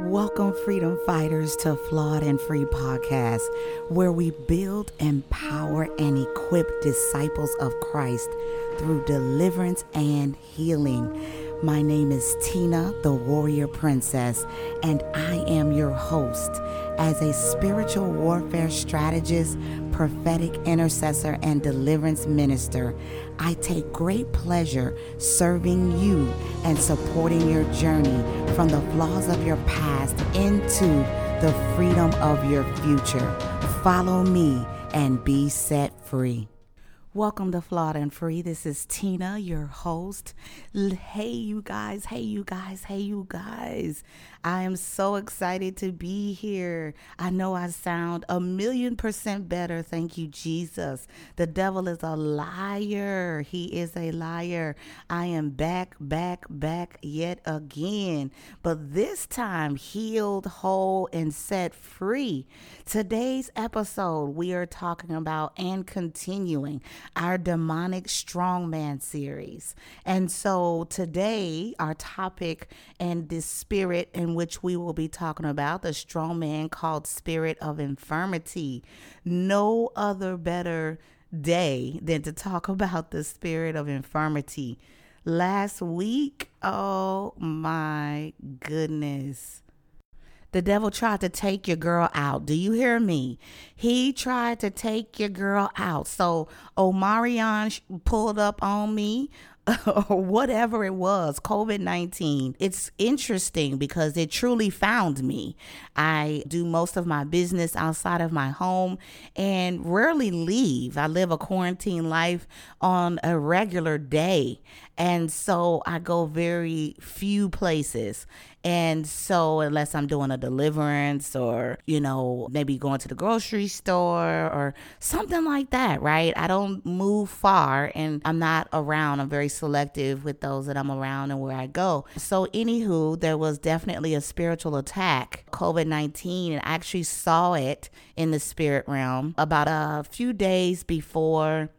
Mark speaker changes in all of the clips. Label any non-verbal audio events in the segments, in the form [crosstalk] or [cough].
Speaker 1: Welcome, freedom fighters, to Flawed and Free Podcast, where we build, empower, and equip disciples of Christ through deliverance and healing. My name is Tina, the Warrior Princess, and I am your host. As a spiritual warfare strategist, prophetic intercessor, and deliverance minister, I take great pleasure serving you and supporting your journey from the flaws of your past into the freedom of your future. Follow me and be set free. Welcome to Flawed and Free. This is Tina, your host. Hey, you guys. Hey, you guys. Hey, you guys. I am so excited to be here. I know I sound a million percent better. Thank you, Jesus. The devil is a liar. He is a liar. I am back, back, back yet again, but this time healed, whole, and set free. Today's episode, we are talking about and continuing our demonic strongman series. And so today, our topic and the spirit in which we will be talking about the strongman called spirit of infirmity. No other better day than to talk [laughs] about the spirit of infirmity. Last week, oh my goodness. The devil tried to take your girl out. Do you hear me? He tried to take your girl out. So Omicron pulled up on me [laughs] or whatever it was, COVID 19, it's interesting because it truly found me. I do most of my business outside of my home and rarely leave. I live a quarantine life on a regular day. And so I go very few places. And so, unless I'm doing a deliverance or, you know, maybe going to the grocery store or something like that, right? I don't move far and I'm not around. I'm very selective with those that I'm around and where I go. So, anywho, there was definitely a spiritual attack, COVID 19, and I actually saw it in the spirit realm about a few days before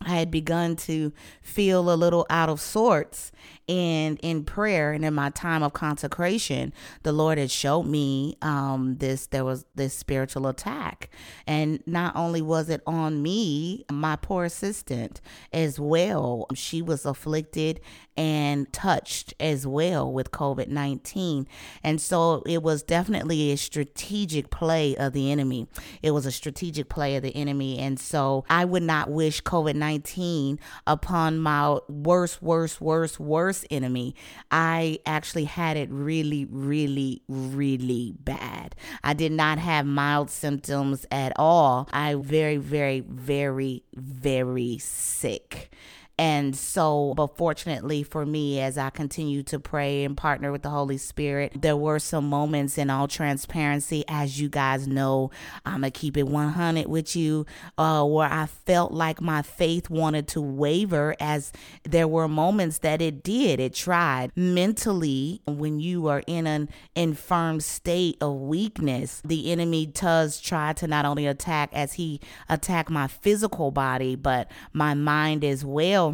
Speaker 1: I had begun to feel a little out of sorts and in prayer and in my time of consecration the lord had showed me um, this there was this spiritual attack. And not only was it on me my poor assistant as well she was afflicted and touched as well with covid-19 and so it was definitely a strategic play of the enemy. It was a strategic play of the enemy. And so i would not wish covid-19 upon my worst worst worst worst worst enemy, I actually had it really, really, really bad. I did not have mild symptoms at all. I very, very, very, very sick. And so, but fortunately for me, as I continue to pray and partner with the Holy Spirit, there were some moments in all transparency, as you guys know, I'm going to keep it 100 with you, uh, where I felt like my faith wanted to waver, as there were moments that it did. It tried mentally when you are in an infirm state of weakness. The enemy does try to not only attack as he attacked my physical body, but my mind as well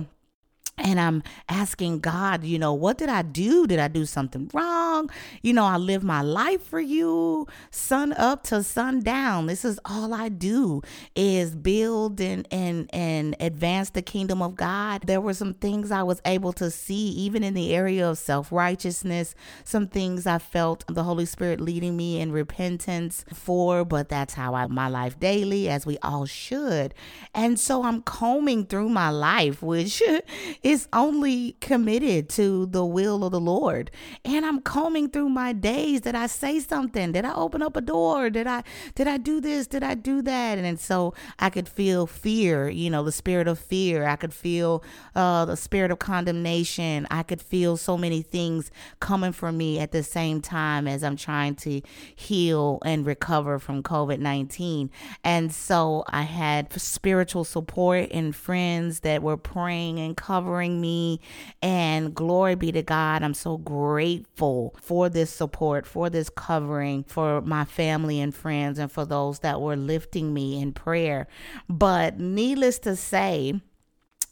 Speaker 1: and I'm asking God, you know, what did I do? Did I do something wrong? You know, I live my life for you, sun up to sun down. This is all I do is build and and and advance the kingdom of God. There were some things I was able to see even in the area of self-righteousness, some things I felt the Holy Spirit leading me in repentance for, but that's how I my life daily as we all should. And so I'm combing through my life, which [laughs] is only committed to the will of the Lord. And I'm combing through my days. Did I say something? Did I open up a door? Did I did I do this? Did I do that? And, so I could feel fear, you know, the spirit of fear. I could feel uh, the spirit of condemnation. I could feel so many things coming for me at the same time as I'm trying to heal and recover from COVID 19. And so I had spiritual support and friends that were praying and covering me. And glory be to God. I'm so grateful for this support, for this covering, for my family and friends, and for those that were lifting me in prayer. But needless to say,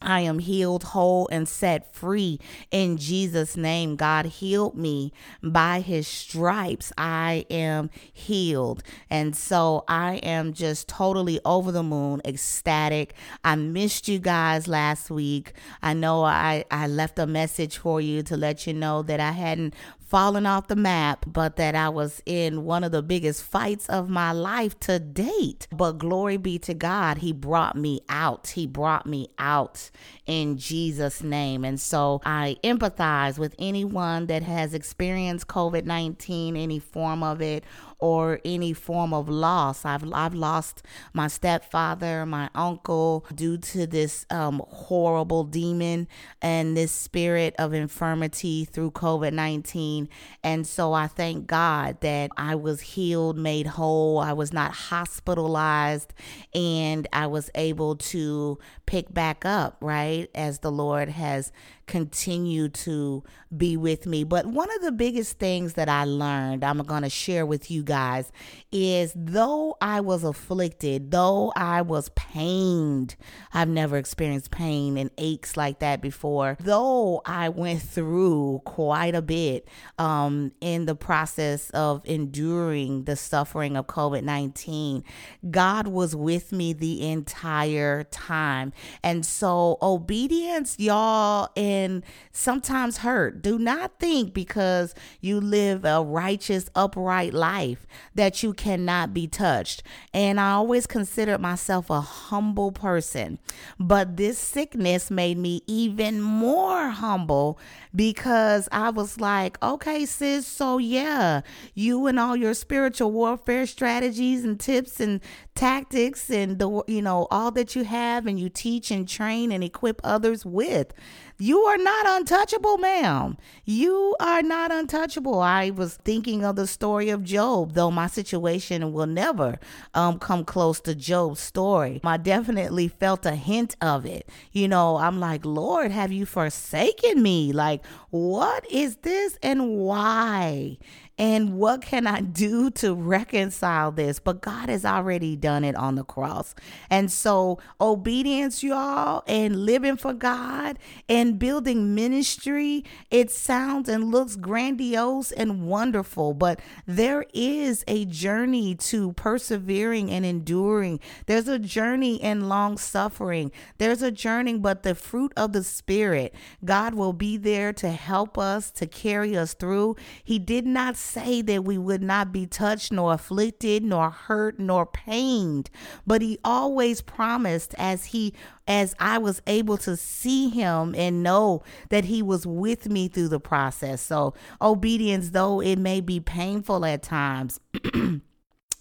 Speaker 1: I am healed, whole, and set free in Jesus' name. God healed me by his stripes. I am healed. And so I am just totally over the moon, ecstatic. I missed you guys last week. I know I, I left a message for you to let you know that I hadn't fallen off the map, but that I was in one of the biggest fights of my life to date. But glory be to God, He brought me out. He brought me out in Jesus' name. And so I empathize with anyone that has experienced COVID 19, any form of it, or any form of loss. I've, I've lost my stepfather, my uncle, due to this um, horrible demon and this spirit of infirmity through COVID 19. And so I thank God that I was healed, made whole. I was not hospitalized, and I was able to pick back up, right? As the Lord has continue to be with me. But one of the biggest things that I learned, I'm going to share with you guys, is though I was afflicted, though I was pained, I've never experienced pain and aches like that before, though I went through quite a bit um, in the process of enduring the suffering of COVID 19, God was with me the entire time. And so, obedience, y'all, in can sometimes hurt. Do not think because you live a righteous, upright life that you cannot be touched. And I always considered myself a humble person, but this sickness made me even more humble because I was like, okay, sis, so yeah, you and all your spiritual warfare strategies and tips and tactics and the you know all that you have and you teach and train and equip others with you are not untouchable, ma'am. You are not untouchable. I was thinking of the story of Job, though my situation will never um, come close to Job's story. I definitely felt a hint of it. You know, I'm like, Lord, have you forsaken me? Like, what is this and why? And what can I do to reconcile this? But God has already done it on the cross. And so, obedience, y'all, and living for God and building ministry, it sounds and looks grandiose and wonderful, but there is a journey to persevering and enduring. There's a journey in long suffering. There's a journey, but the fruit of the Spirit, God will be there to help us, to carry us through. He did not say that we would not be touched, nor afflicted, nor hurt, nor pained, but he always promised as he as I was able to see him and know that he was with me through the process. So obedience though it may be painful at times [clears throat]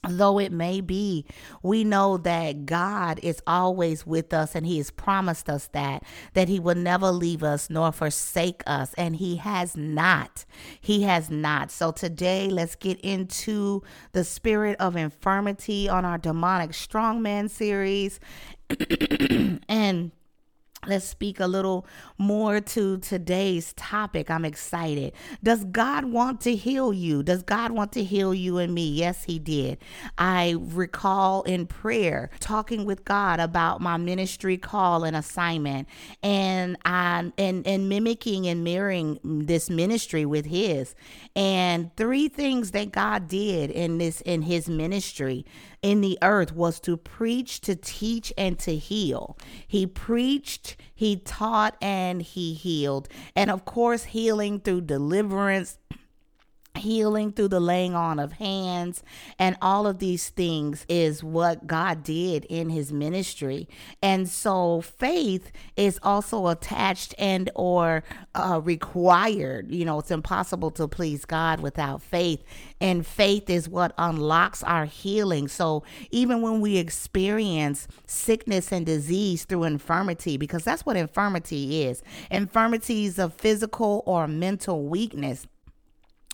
Speaker 1: though it may be, we know that God is always with us and He has promised us that, that He will never leave us nor forsake us. And He has not. He has not. So today, let's get into the spirit of infirmity on our demonic strongman series. [clears throat] and Let's speak a little more to today's topic. I'm excited. Does God want to heal you? Does God want to heal you and me? Yes, He did. I recall in prayer talking with God about my ministry call and assignment, and I and and mimicking and mirroring this ministry with His. And three things that God did in this in His ministry in the earth was to preach, to teach, and to heal. He preached, he taught, and he healed. And of course, healing through deliverance healing through the laying on of hands and all of these things is what God did in his ministry. And so faith is also attached and or uh, required. You know it's impossible to please God without faith. And faith is what unlocks our healing. So even when we experience sickness and disease through infirmity because that's what infirmity is. Infirmity is a physical or mental weakness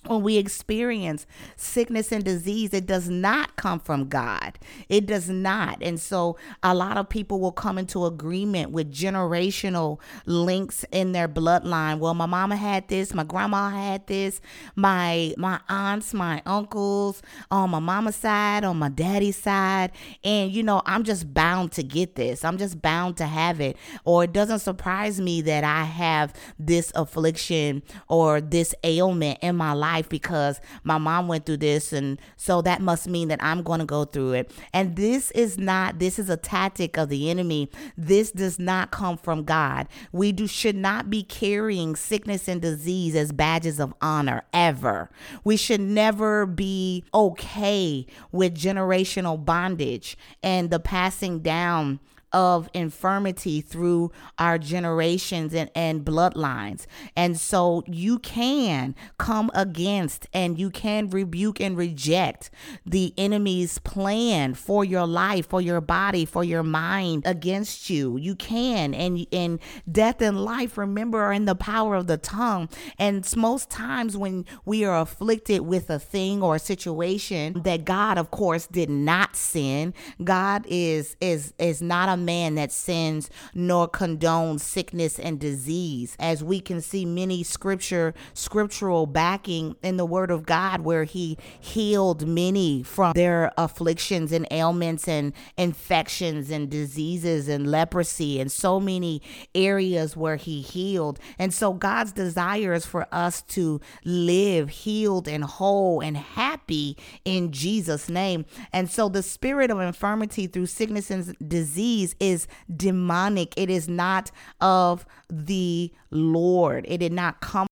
Speaker 1: when we experience sickness and disease, it does not come from God. It does not. And so a lot of people will come into agreement with generational links in their bloodline. Well, my mama had this, my grandma had this, my my aunts, my uncles on my mama's side, on my daddy's side. And you know, I'm just bound to get this. I'm just bound to have it. Or it doesn't surprise me that I have this affliction or this ailment in my life life because my mom went through this and so that must mean that I'm going to go through it. And this is not this is a tactic of the enemy. This does not come from God. We do should not be carrying sickness and disease as badges of honor ever. We should never be okay with generational bondage and the passing down of infirmity through our generations and, and bloodlines. And so you can come against and you can rebuke and reject the enemy's plan for your life, for your body, for your mind against you. You can. And in death and life, remember, are in the power of the tongue. And most times when we are afflicted with a thing or a situation that God, of course, did not sin, God is is is not a man that sins nor condones sickness and disease. As we can see many scripture scriptural backing in the word of God where he healed many from their afflictions and ailments and infections and diseases and leprosy and so many areas where he healed. And so God's desire is for us to live healed and whole and happy in Jesus name. And so the spirit of infirmity through sickness and disease is demonic. It is not of the Lord. It did not come.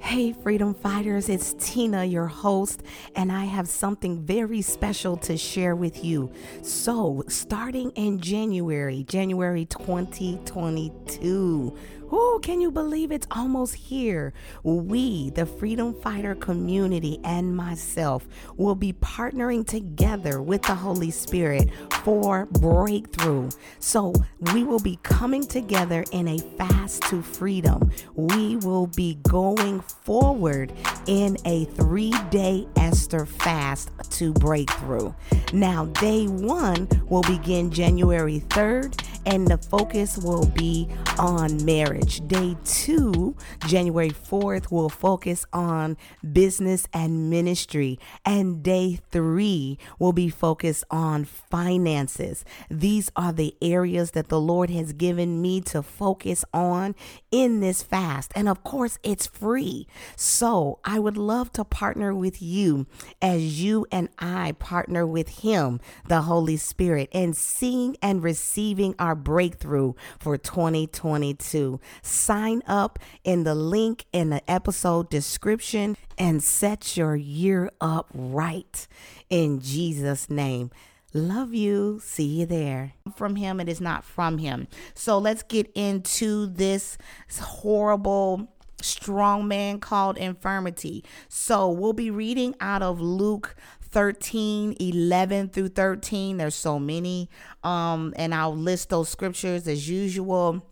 Speaker 1: Hey, freedom fighters, it's Tina, your host, and I have something very special to share with you. So, starting in January, January 2022, Oh, can you believe it's almost here? We, the Freedom Fighter community, and myself will be partnering together with the Holy Spirit for breakthrough. So we will be coming together in a fast to freedom. We will be going forward in a three day Esther fast to breakthrough. Now, day one will begin January 3rd, and the focus will be on marriage. Day two, January 4th, will focus on business and ministry. And day three will be focused on finances. These are the areas that the Lord has given me to focus on in this fast. And of course, it's free. So I would love to partner with you as you and I partner with Him, the Holy Spirit, in seeing and receiving our breakthrough for 2022. Sign up in the link in the episode description and set your year up right in Jesus' name. Love you. See you there. From him, it is not from him. So let's get into this horrible strong man called infirmity. So we'll be reading out of Luke 13 11 through 13 there's so many. Um and i'll list those scriptures as usual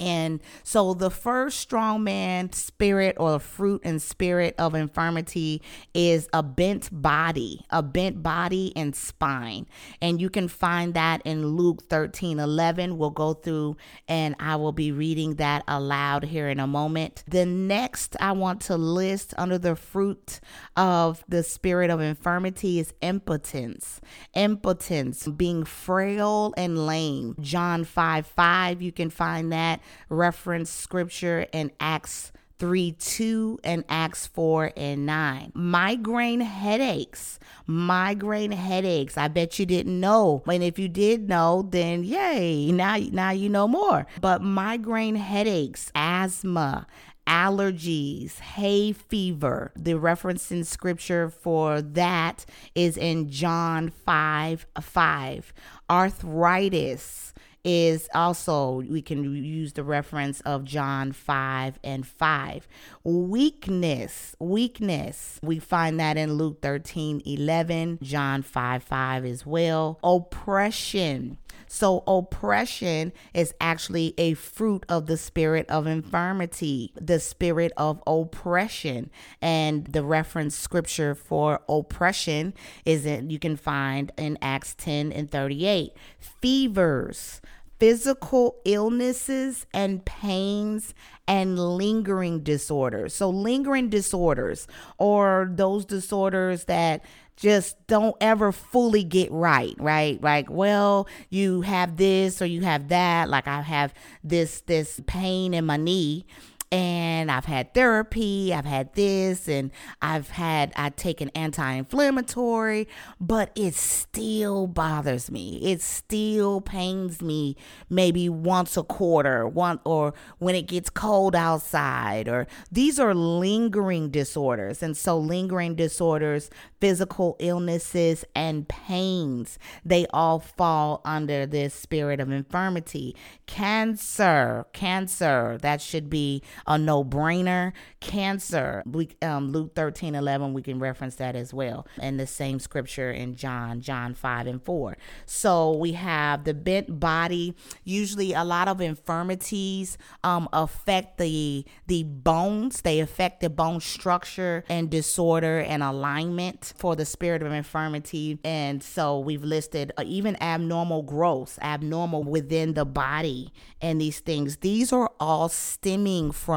Speaker 1: and so the first strong man spirit or fruit and spirit of infirmity is a bent body, a bent body and spine. And you can find that in Luke 13 11. We'll go through and I will be reading that aloud here in a moment. The next I want to list under the fruit of the spirit of infirmity is impotence. Impotence, being frail and lame. John 5 5, you can find that reference scripture in Acts 3 2 and Acts 4 and 9. Migraine headaches. Migraine headaches. I bet you didn't know. And if you did know, then yay, now, now you know more. But migraine headaches, asthma, allergies, hay fever. The reference in scripture for that is in John 5 5. Arthritis is also we can use the reference of John 5 and 5. Weakness, weakness. We find that in Luke 13 11, John 5 5 as well. Oppression So, oppression is actually a fruit of the spirit of infirmity, the spirit of oppression. And the reference scripture for oppression is that you can find in Acts 10 and 38. Fevers, physical illnesses and pains and lingering disorders. So, lingering disorders or those disorders that just don't ever fully get right, right? Like, well, you have this or you have that. Like I have this this pain in my knee and I've had therapy, I've had this, and I've had I take an anti-inflammatory, but it still bothers me. It still pains me maybe once a quarter, one or when it gets cold outside, or these are lingering disorders. And so lingering disorders, physical illnesses, and pains, they all fall under this spirit of infirmity. Cancer, cancer, that should be a no brainer. Cancer, um, Luke 13 11, we can reference that as well. And the same scripture in John, John 5 and 4. So we have the bent body. Usually, a lot of infirmities um, affect the, the bones, they affect the bone structure and disorder and alignment for the spirit of infirmity. And so we've listed uh, even abnormal growth, abnormal within the body, and these things. These are all stemming from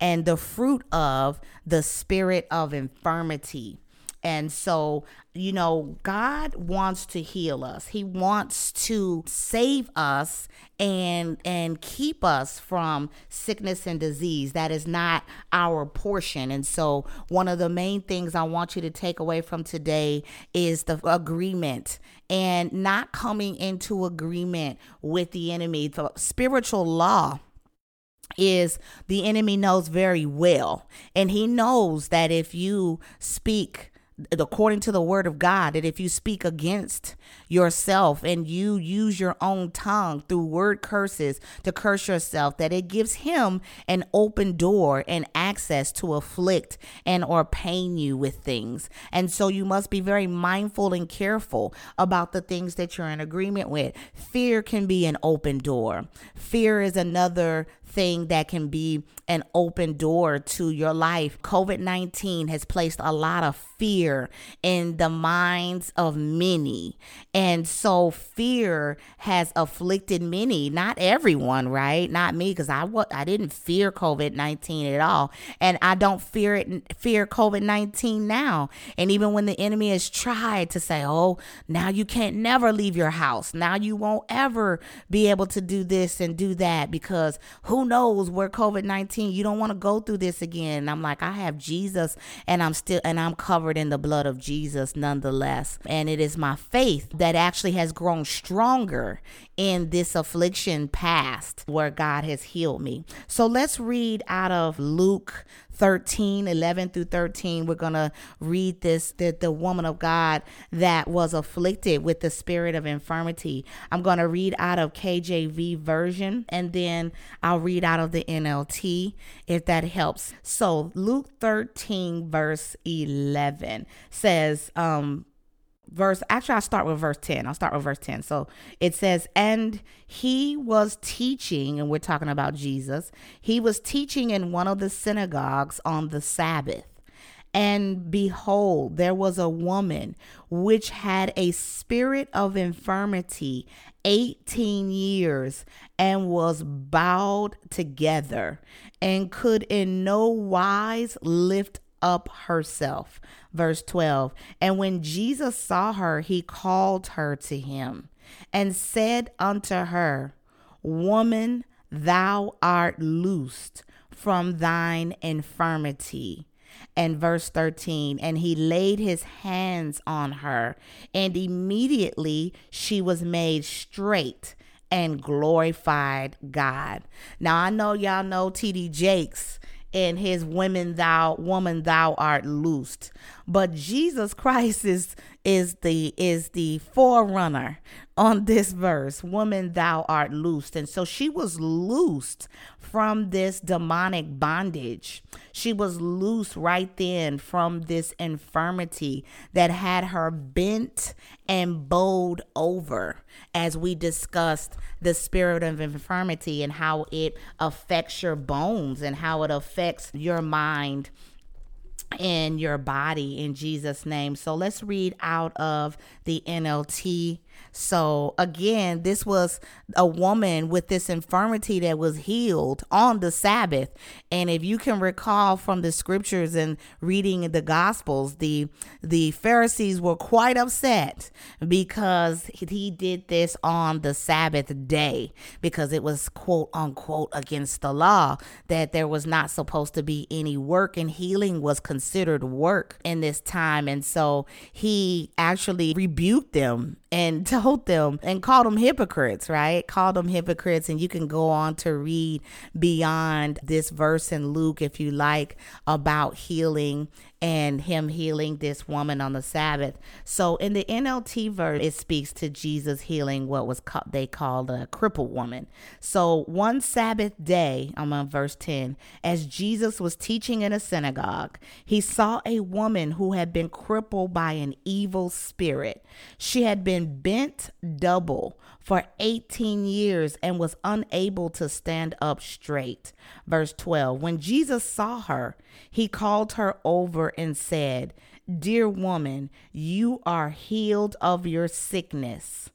Speaker 1: and the fruit of the spirit of infirmity. And so, you know, God wants to heal us. He wants to save us and and keep us from sickness and disease. That is not our portion. And so, one of the main things I want you to take away from today is the agreement and not coming into agreement with the enemy. The spiritual law is the enemy knows very well and he knows that if you speak according to the word of God, that if you speak against yourself and you use your own tongue through word curses to curse yourself, that it gives him an open door and access to afflict and or pain you with things. And so you must be very mindful and careful about the things that you're in agreement with. Fear can be an open door. Fear is another thing that can be an open door to your life. COVID 19 has placed a lot of fear in the minds of many. And so fear has afflicted many, not everyone, right? Not me, because I, I didn't fear COVID 19 at all. And I don't fear it, fear COVID 19 now. And even when the enemy has tried to say, oh, now you can't never leave your house. Now you won't ever be able to do this and do that because who knows where COVID 19, you don't want to go through this again. And I'm like, I have Jesus and I'm still, and I'm covered in the blood of Jesus nonetheless. And it is my faith that actually has grown stronger in this affliction past where God has healed me. So let's read out of Luke 13, 11 through 13. We're going to read this that the woman of God that was afflicted with the spirit of infirmity. I'm going to read out of KJV version and then I'll read out of the NLT if that helps. So Luke 13, verse 11 says, um, verse actually I'll start with verse 10. I'll start with verse 10. So it says, And he was teaching, and we're talking about Jesus, he was teaching in one of the synagogues on the Sabbath. And behold, there was a woman which had a spirit of infirmity 18 years and was bowed together and could in no wise lift up herself. Verse 12 And when Jesus saw her, he called her to him and said unto her, Woman, thou art loosed from thine infirmity. And verse 13, and he laid his hands on her, and immediately she was made straight and glorified God. Now I know y'all know TD Jakes and his women thou woman thou art loosed. But Jesus Christ is is the is the forerunner on this verse woman thou art loosed and so she was loosed from this demonic bondage she was loose right then from this infirmity that had her bent and bowed over as we discussed the spirit of infirmity and how it affects your bones and how it affects your mind in your body in Jesus' name. So let's read out of the NLT so again, this was a woman with this infirmity that was healed on the Sabbath. And if you can recall from the scriptures and reading the gospels, the the Pharisees were quite upset because he did this on the Sabbath day because it was quote unquote against the law that there was not supposed to be any work and healing was considered work in this time. And so he actually rebuked them and told them and called them hypocrites, right? Called them hypocrites. And you can go on to read beyond this verse in Luke if you like about healing and him healing this woman on the Sabbath. So in the NLT verse, it speaks to Jesus healing what was called, they called a crippled woman. So one Sabbath day, I'm on verse 10, as Jesus was teaching in a synagogue, he saw a woman who had been crippled by an evil spirit. She had been bent double for 18 years and was unable to stand up straight. Verse 12 When Jesus saw her, he called her over and said, Dear woman, you are healed of your sickness.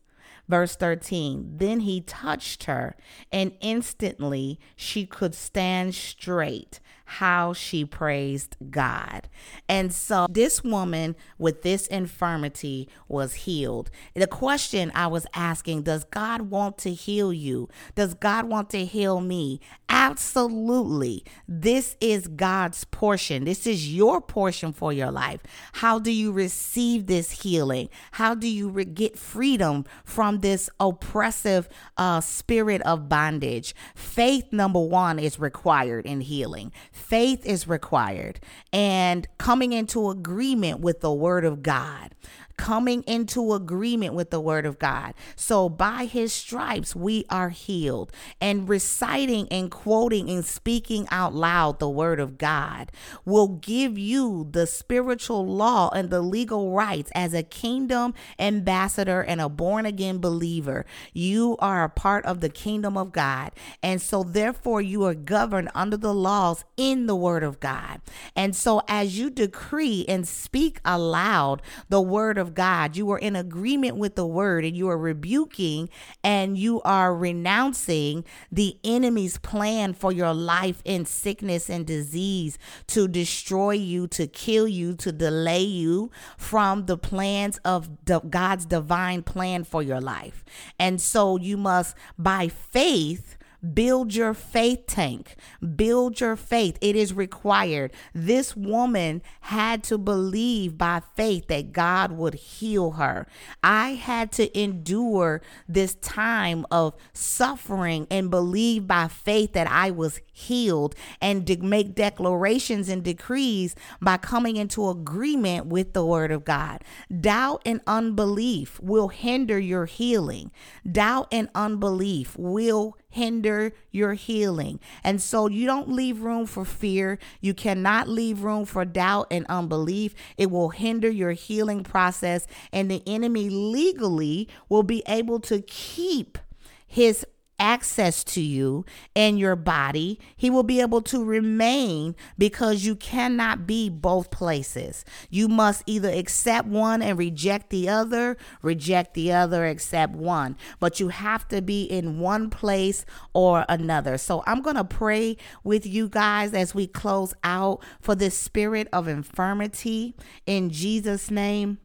Speaker 1: Verse 13 Then he touched her, and instantly she could stand straight how she praised God. And so this woman with this infirmity was healed. The question I was asking Does God want to heal you? Does God want to heal me? Absolutely. This is God's portion. This is your portion for your life. How do you receive this healing? How do you re- get freedom from this oppressive uh, spirit of bondage? Faith, number one, is required in healing faith is required and coming into agreement with the word of God coming into agreement with the word of God. So by his stripes, we are healed. And reciting and quoting and speaking out loud the word of God will give you the spiritual law and the legal rights as a kingdom ambassador and a born again believer. You are a part of the kingdom of God. And so, therefore, you are governed under the laws in the word of God. And so, as you decree and speak aloud the word of God. You are in agreement with the word and you are rebuking and you are renouncing the enemy's plan for your life in sickness and disease to destroy you, to kill you, to delay you from the plans of God's divine plan for your life. And so you must, by faith, Build your faith tank. Build your faith. It is required. This woman had to believe by faith that God would heal her. I had to endure this time of suffering and believe by faith that I was healed and to make declarations and decrees by coming into agreement with the word of God. Doubt and unbelief will hinder your healing. Doubt and unbelief will hinder your healing. And so you don't leave room for fear. You cannot leave room for doubt and unbelief. It will hinder your healing process, and the enemy legally will be able to keep his access to you and your body. He will be able to remain because you cannot be both places. You must either accept one and reject the other, reject the other, accept one. But you have to be in one place or another. So I'm going to pray with you guys as we close out for this spirit of infirmity in Jesus' name.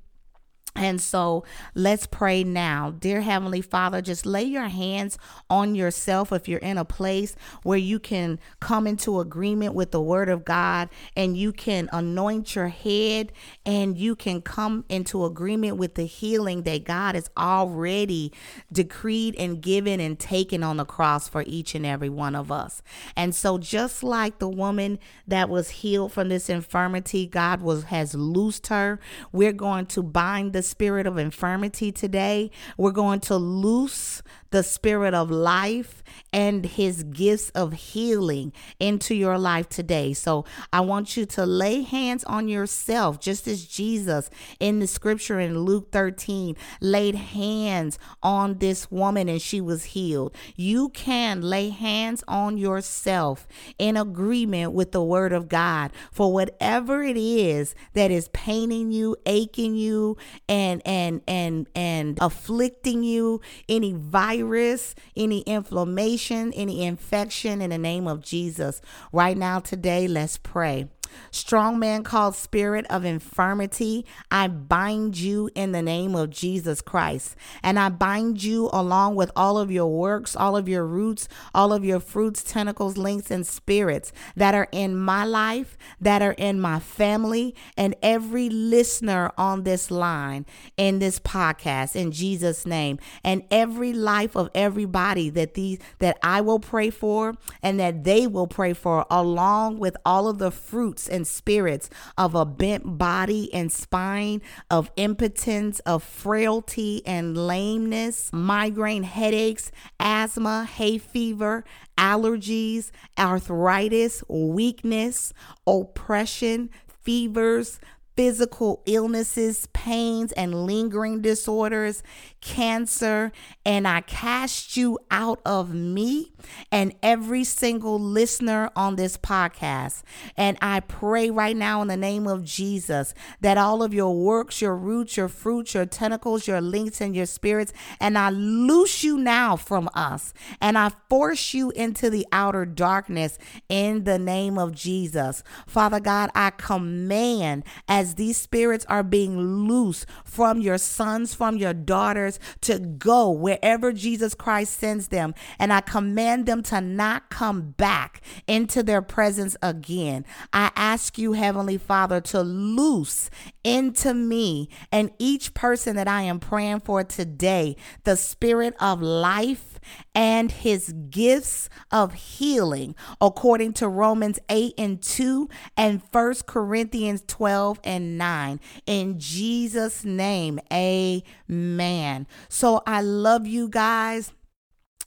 Speaker 1: And so let's pray now. Dear Heavenly Father, just lay your hands on yourself if you're in a place where you can come into agreement with the Word of God and you can anoint your head and you can come into agreement with the healing that God has already decreed and given and taken on the cross for each and every one of us. And so just like the woman that was healed from this infirmity, God was has loosed her. We're going to bind the spirit of infirmity today. We're going to loose the spirit of life and his gifts of healing into your life today. So I want you to lay hands on yourself, just as Jesus in the scripture in Luke 13 laid hands on this woman and she was healed. You can lay hands on yourself in agreement with the word of God for whatever it is that is paining you, aching you, and and and and afflicting you, any virus virus, any inflammation, any infection in the name of Jesus. Right now, today, let's pray. Strong man called spirit of infirmity, I bind you in the name of Jesus Christ. And I bind you along with all of your works, all of your roots, all of your fruits, tentacles, links, and spirits that are in my life, that are in my family, and every listener on this line, in this podcast, in Jesus' name, and every life of everybody that these that I will pray for and that they will pray for, along with all of the fruits and spirits of a bent body and spine, of impotence, of frailty and lameness, migraine headaches, asthma, hay fever, allergies, arthritis, weakness, oppression, fevers, physical illnesses, pains, and lingering disorders, cancer, and I cast you out of me and every single listener on this podcast. And I pray right now in the name of Jesus that all of your works, your roots, your fruits, your tentacles, your links, and your spirits, and I loose you now from us and I force you into the outer darkness in the name of Jesus. Father God, I command as these spirits are being loose from your sons, from your daughters to go wherever Jesus Christ sends them. And I command them to not come back into their presence again. I ask you, Heavenly Father, to loose into me and each person that I am praying for today the spirit of life and his gifts of healing according to Romans 8 and 2 and 1 Corinthians 12 and 9. In Jesus' name, amen. So I love you guys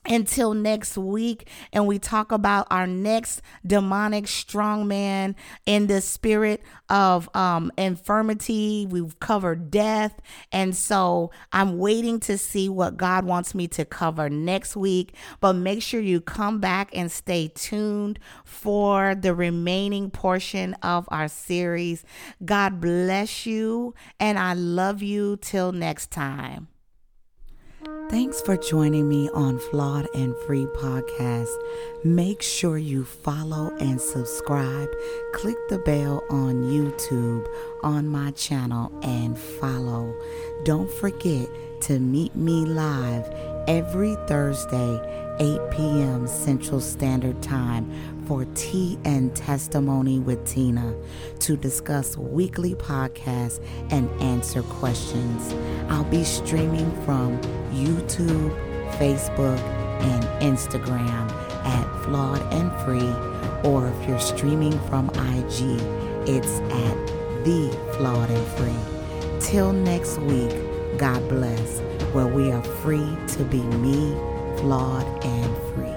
Speaker 1: until next week and we talk about our next demonic strongman in the spirit of um, infirmity. We've covered death. And so i'm waiting to see what god wants me to cover next week. But make sure you come back and stay tuned for the remaining portion of our series. God bless you and i love you till next time Thanks for joining me on Flawed and Free Podcast. Make sure you follow and subscribe. Click the bell on YouTube on my channel and follow. Don't forget to meet me live every Thursday 8 p.m. Central Standard Time for Tea and Testimony with Tina to discuss weekly podcasts and answer questions. I'll be streaming from YouTube, Facebook, and Instagram at Flawed and Free, or if you're streaming from IG, it's at The Flawed and Free. Till next week, God bless, where we are free to be me flawed, and free.